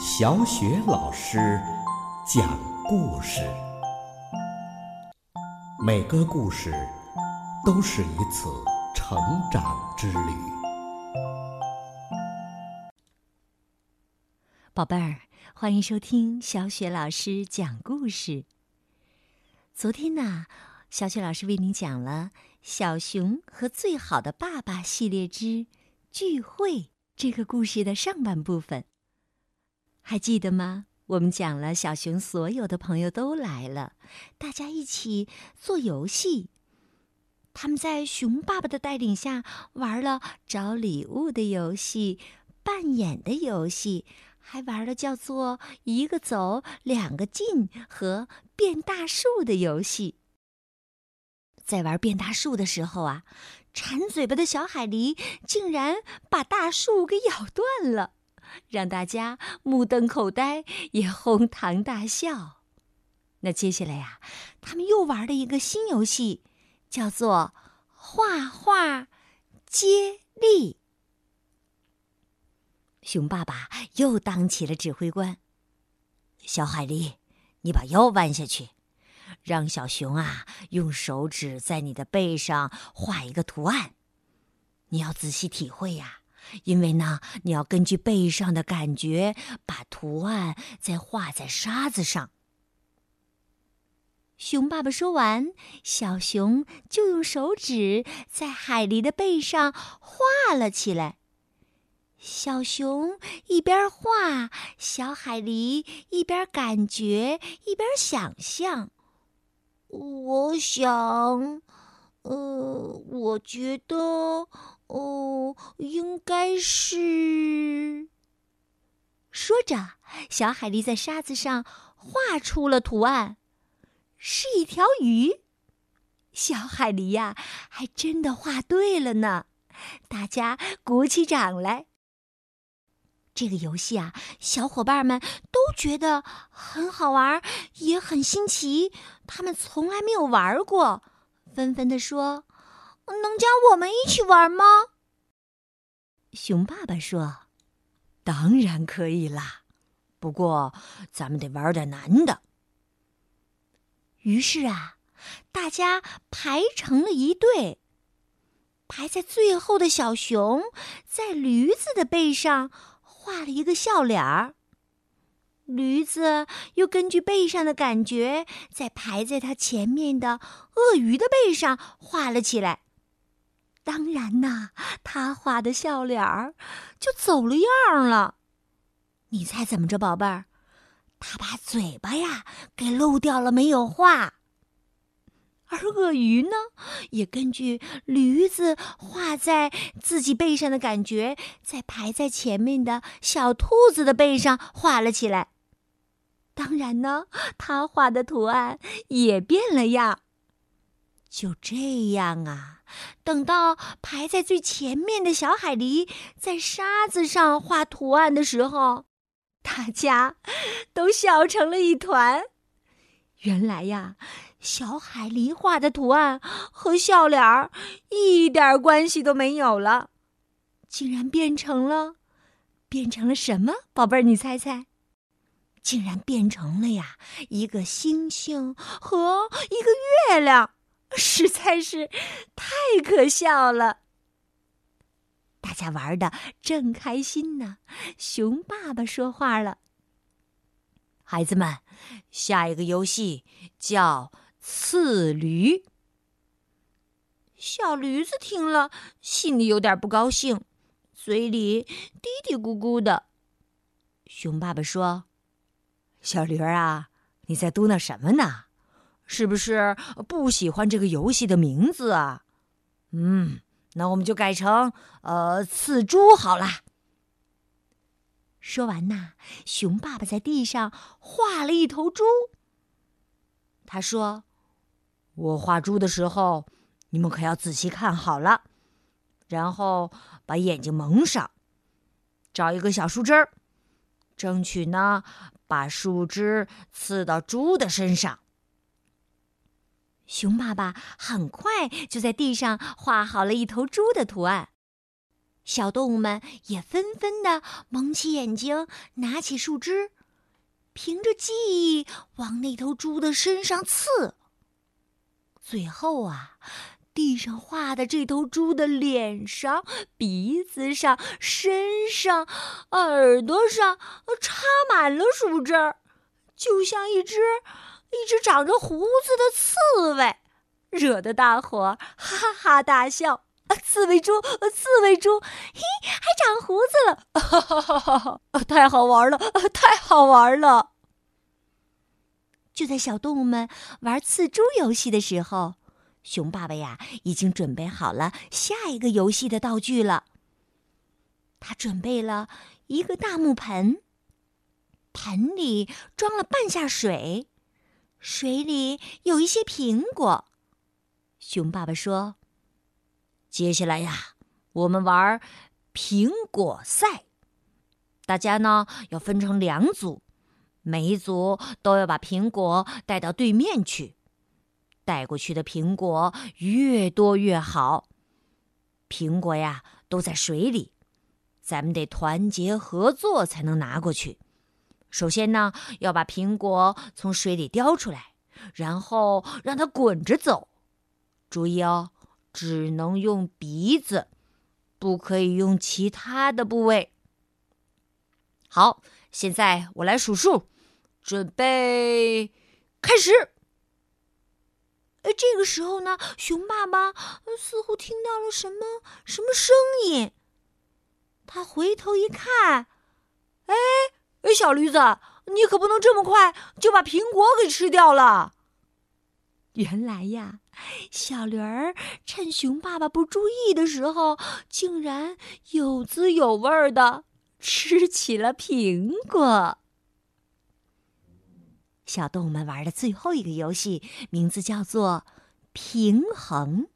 小雪老师讲故事，每个故事都是一次成长之旅。宝贝儿，欢迎收听小雪老师讲故事。昨天呢，小雪老师为您讲了《小熊和最好的爸爸》系列之聚会这个故事的上半部分。还记得吗？我们讲了小熊所有的朋友都来了，大家一起做游戏。他们在熊爸爸的带领下玩了找礼物的游戏、扮演的游戏，还玩了叫做“一个走，两个进”和变大树的游戏。在玩变大树的时候啊，馋嘴巴的小海狸竟然把大树给咬断了。让大家目瞪口呆，也哄堂大笑。那接下来呀，他们又玩了一个新游戏，叫做“画画接力”。熊爸爸又当起了指挥官。小海狸，你把腰弯下去，让小熊啊用手指在你的背上画一个图案。你要仔细体会呀。因为呢，你要根据背上的感觉，把图案再画在沙子上。熊爸爸说完，小熊就用手指在海狸的背上画了起来。小熊一边画，小海狸一边感觉，一边想象。我想，呃，我觉得。哦，应该是。说着，小海狸在沙子上画出了图案，是一条鱼。小海狸呀，还真的画对了呢！大家鼓起掌来。这个游戏啊，小伙伴们都觉得很好玩，也很新奇，他们从来没有玩过，纷纷的说。能教我们一起玩吗？熊爸爸说：“当然可以啦，不过咱们得玩点难的。”于是啊，大家排成了一队。排在最后的小熊在驴子的背上画了一个笑脸儿，驴子又根据背上的感觉，在排在它前面的鳄鱼的背上画了起来。当然呐，他画的笑脸儿就走了样了。你猜怎么着，宝贝儿？他把嘴巴呀给漏掉了，没有画。而鳄鱼呢，也根据驴子画在自己背上的感觉，在排在前面的小兔子的背上画了起来。当然呢，他画的图案也变了样。就这样啊，等到排在最前面的小海狸在沙子上画图案的时候，大家 都笑成了一团。原来呀，小海狸画的图案和笑脸儿一点关系都没有了，竟然变成了，变成了什么？宝贝儿，你猜猜？竟然变成了呀，一个星星和一个月亮。实在是太可笑了！大家玩的正开心呢。熊爸爸说话了：“孩子们，下一个游戏叫刺驴。”小驴子听了，心里有点不高兴，嘴里嘀嘀咕咕的。熊爸爸说：“小驴儿啊，你在嘟囔什么呢？”是不是不喜欢这个游戏的名字啊？嗯，那我们就改成呃刺猪好了。说完呐，熊爸爸在地上画了一头猪。他说：“我画猪的时候，你们可要仔细看好了，然后把眼睛蒙上，找一个小树枝儿，争取呢把树枝刺到猪的身上。”熊爸爸很快就在地上画好了一头猪的图案。小动物们也纷纷的蒙起眼睛，拿起树枝，凭着记忆往那头猪的身上刺。最后啊，地上画的这头猪的脸上、鼻子上、身上、耳朵上插满了树枝儿，就像一只一只长着胡子的刺猬，惹得大伙儿哈哈大笑。刺猬猪，刺猬猪，嘿，还长胡子了，太好玩了，太好玩了。就在小动物们玩刺猪游戏的时候，熊爸爸呀已经准备好了下一个游戏的道具了。他准备了一个大木盆，盆里装了半下水，水里有一些苹果。熊爸爸说。接下来呀，我们玩苹果赛。大家呢要分成两组，每一组都要把苹果带到对面去。带过去的苹果越多越好。苹果呀都在水里，咱们得团结合作才能拿过去。首先呢，要把苹果从水里叼出来，然后让它滚着走。注意哦。只能用鼻子，不可以用其他的部位。好，现在我来数数，准备开始。哎，这个时候呢，熊爸爸似乎听到了什么什么声音，他回头一看，哎哎，小驴子，你可不能这么快就把苹果给吃掉了。原来呀，小驴儿趁熊爸爸不注意的时候，竟然有滋有味的吃起了苹果。小动物们玩的最后一个游戏，名字叫做“平衡”。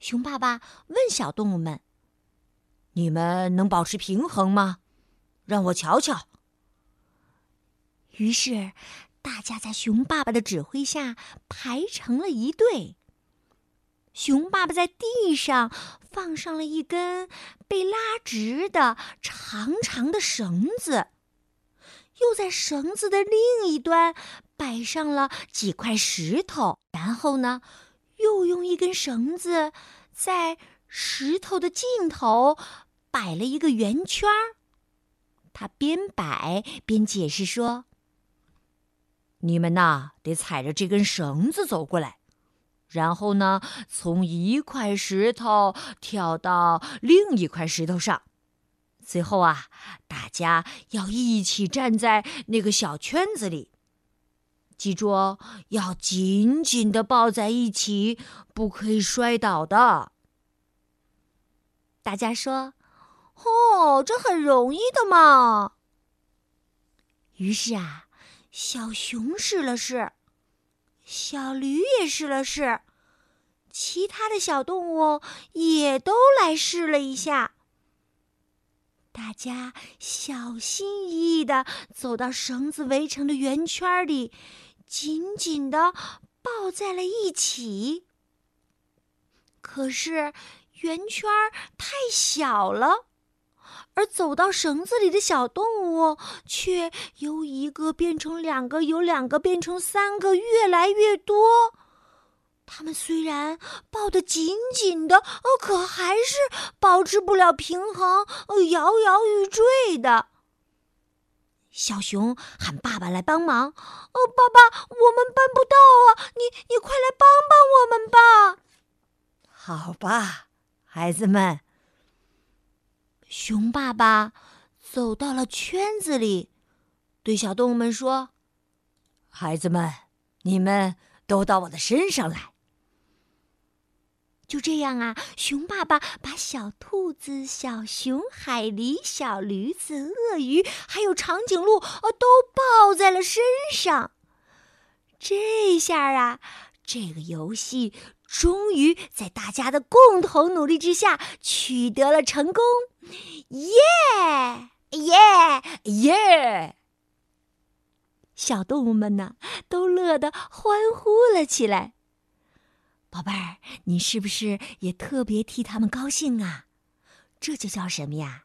熊爸爸问小动物们：“你们能保持平衡吗？让我瞧瞧。”于是。大家在熊爸爸的指挥下排成了一队。熊爸爸在地上放上了一根被拉直的长长的绳子，又在绳子的另一端摆上了几块石头，然后呢，又用一根绳子在石头的尽头摆了一个圆圈儿。他边摆边解释说。你们呐，得踩着这根绳子走过来，然后呢，从一块石头跳到另一块石头上，最后啊，大家要一起站在那个小圈子里。记住哦，要紧紧的抱在一起，不可以摔倒的。大家说：“哦，这很容易的嘛。”于是啊。小熊试了试，小驴也试了试，其他的小动物也都来试了一下。大家小心翼翼的走到绳子围成的圆圈里，紧紧的抱在了一起。可是圆圈太小了。而走到绳子里的小动物，却由一个变成两个，由两个变成三个，越来越多。它们虽然抱得紧紧的，哦，可还是保持不了平衡，摇摇欲坠的。小熊喊爸爸来帮忙：“哦，爸爸，我们搬不到啊！你，你快来帮帮我们吧！”好吧，孩子们。熊爸爸走到了圈子里，对小动物们说：“孩子们，你们都到我的身上来。”就这样啊，熊爸爸把小兔子、小熊、海狸、小驴子、鳄鱼，还有长颈鹿，呃，都抱在了身上。这下啊，这个游戏。终于在大家的共同努力之下取得了成功，耶耶耶！小动物们呢，都乐得欢呼了起来。宝贝儿，你是不是也特别替他们高兴啊？这就叫什么呀？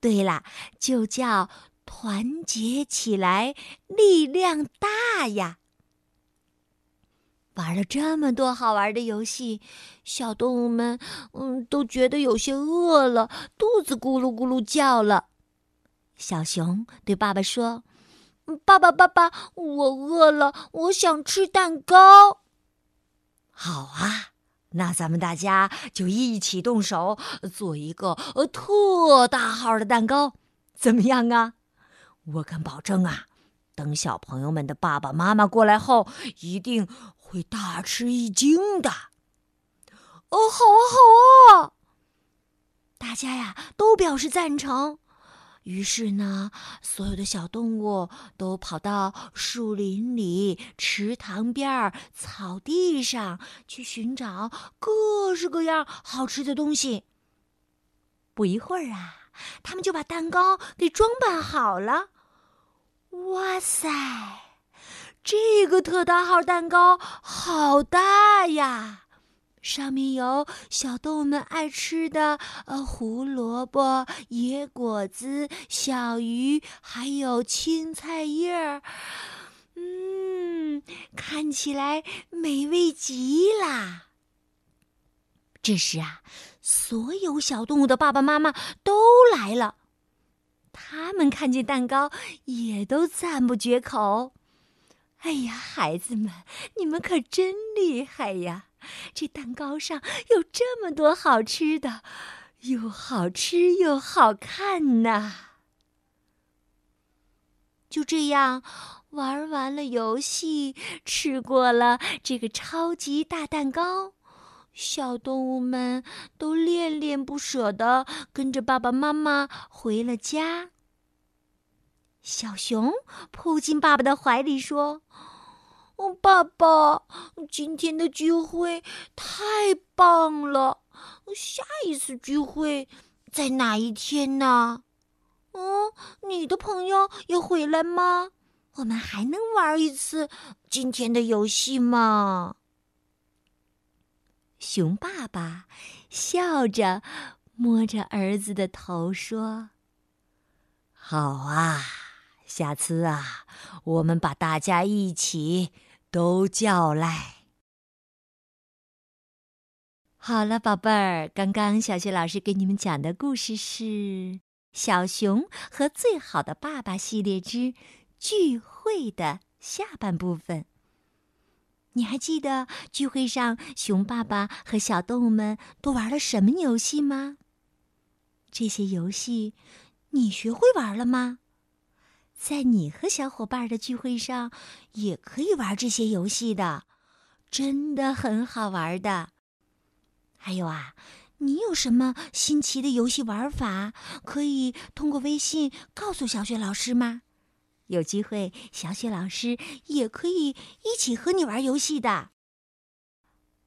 对了，就叫团结起来，力量大呀！玩了这么多好玩的游戏，小动物们嗯都觉得有些饿了，肚子咕噜咕噜叫了。小熊对爸爸说：“爸爸，爸爸，我饿了，我想吃蛋糕。”好啊，那咱们大家就一起动手做一个呃特大号的蛋糕，怎么样啊？我敢保证啊，等小朋友们的爸爸妈妈过来后，一定。会大吃一惊的。哦，好啊，好啊！大家呀都表示赞成。于是呢，所有的小动物都跑到树林里、池塘边、草地上去寻找各式各样好吃的东西。不一会儿啊，他们就把蛋糕给装扮好了。哇塞！这个特大号蛋糕好大呀！上面有小动物们爱吃的呃胡萝卜、野果子、小鱼，还有青菜叶儿。嗯，看起来美味极啦！这时啊，所有小动物的爸爸妈妈都来了，他们看见蛋糕也都赞不绝口。哎呀，孩子们，你们可真厉害呀！这蛋糕上有这么多好吃的，又好吃又好看呐！就这样，玩完了游戏，吃过了这个超级大蛋糕，小动物们都恋恋不舍的跟着爸爸妈妈回了家。小熊扑进爸爸的怀里说：“哦，爸爸，今天的聚会太棒了！下一次聚会在哪一天呢？嗯，你的朋友要回来吗？我们还能玩一次今天的游戏吗？”熊爸爸笑着摸着儿子的头说：“好啊。”下次啊，我们把大家一起都叫来。好了，宝贝儿，刚刚小雪老师给你们讲的故事是《小熊和最好的爸爸》系列之聚会的下半部分。你还记得聚会上熊爸爸和小动物们都玩了什么游戏吗？这些游戏你学会玩了吗？在你和小伙伴的聚会上，也可以玩这些游戏的，真的很好玩的。还有啊，你有什么新奇的游戏玩法，可以通过微信告诉小雪老师吗？有机会，小雪老师也可以一起和你玩游戏的。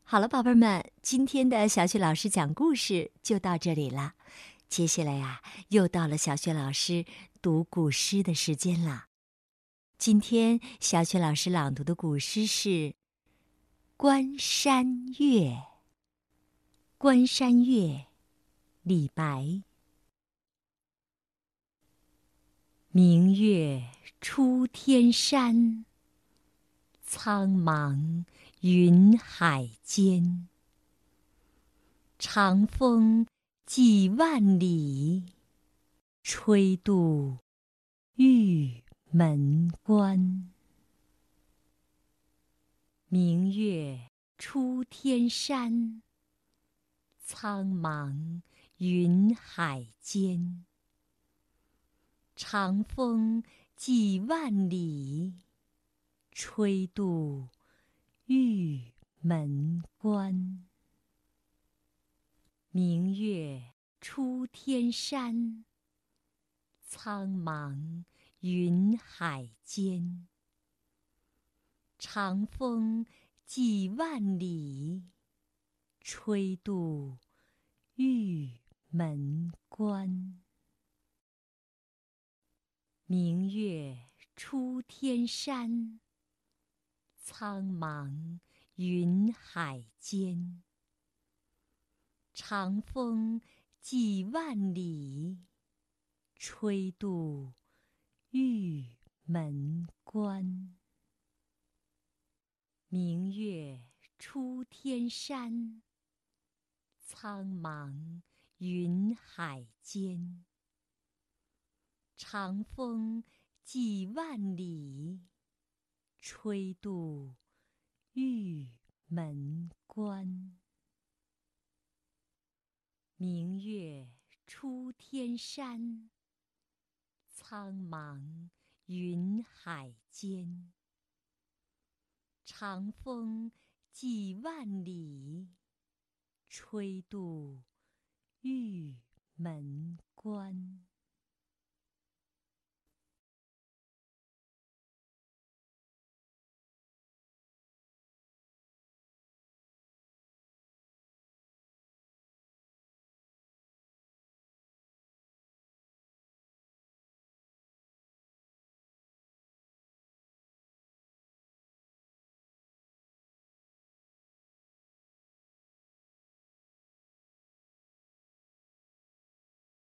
好了，宝贝们，今天的小雪老师讲故事就到这里了。接下来呀，又到了小雪老师读古诗的时间了。今天小雪老师朗读的古诗是《关山月》。《关山月》，李白。明月出天山，苍茫云海间。长风。几万里，吹度玉门关。明月出天山，苍茫云海间。长风几万里，吹度玉门关。明月出天山，苍茫云海间。长风几万里，吹度玉门关。明月出天山，苍茫云海间。长风几万里，吹度玉门关。明月出天山，苍茫云海间。长风几万里，吹度玉门关。明月出天山，苍茫云海间。长风几万里，吹度玉门关。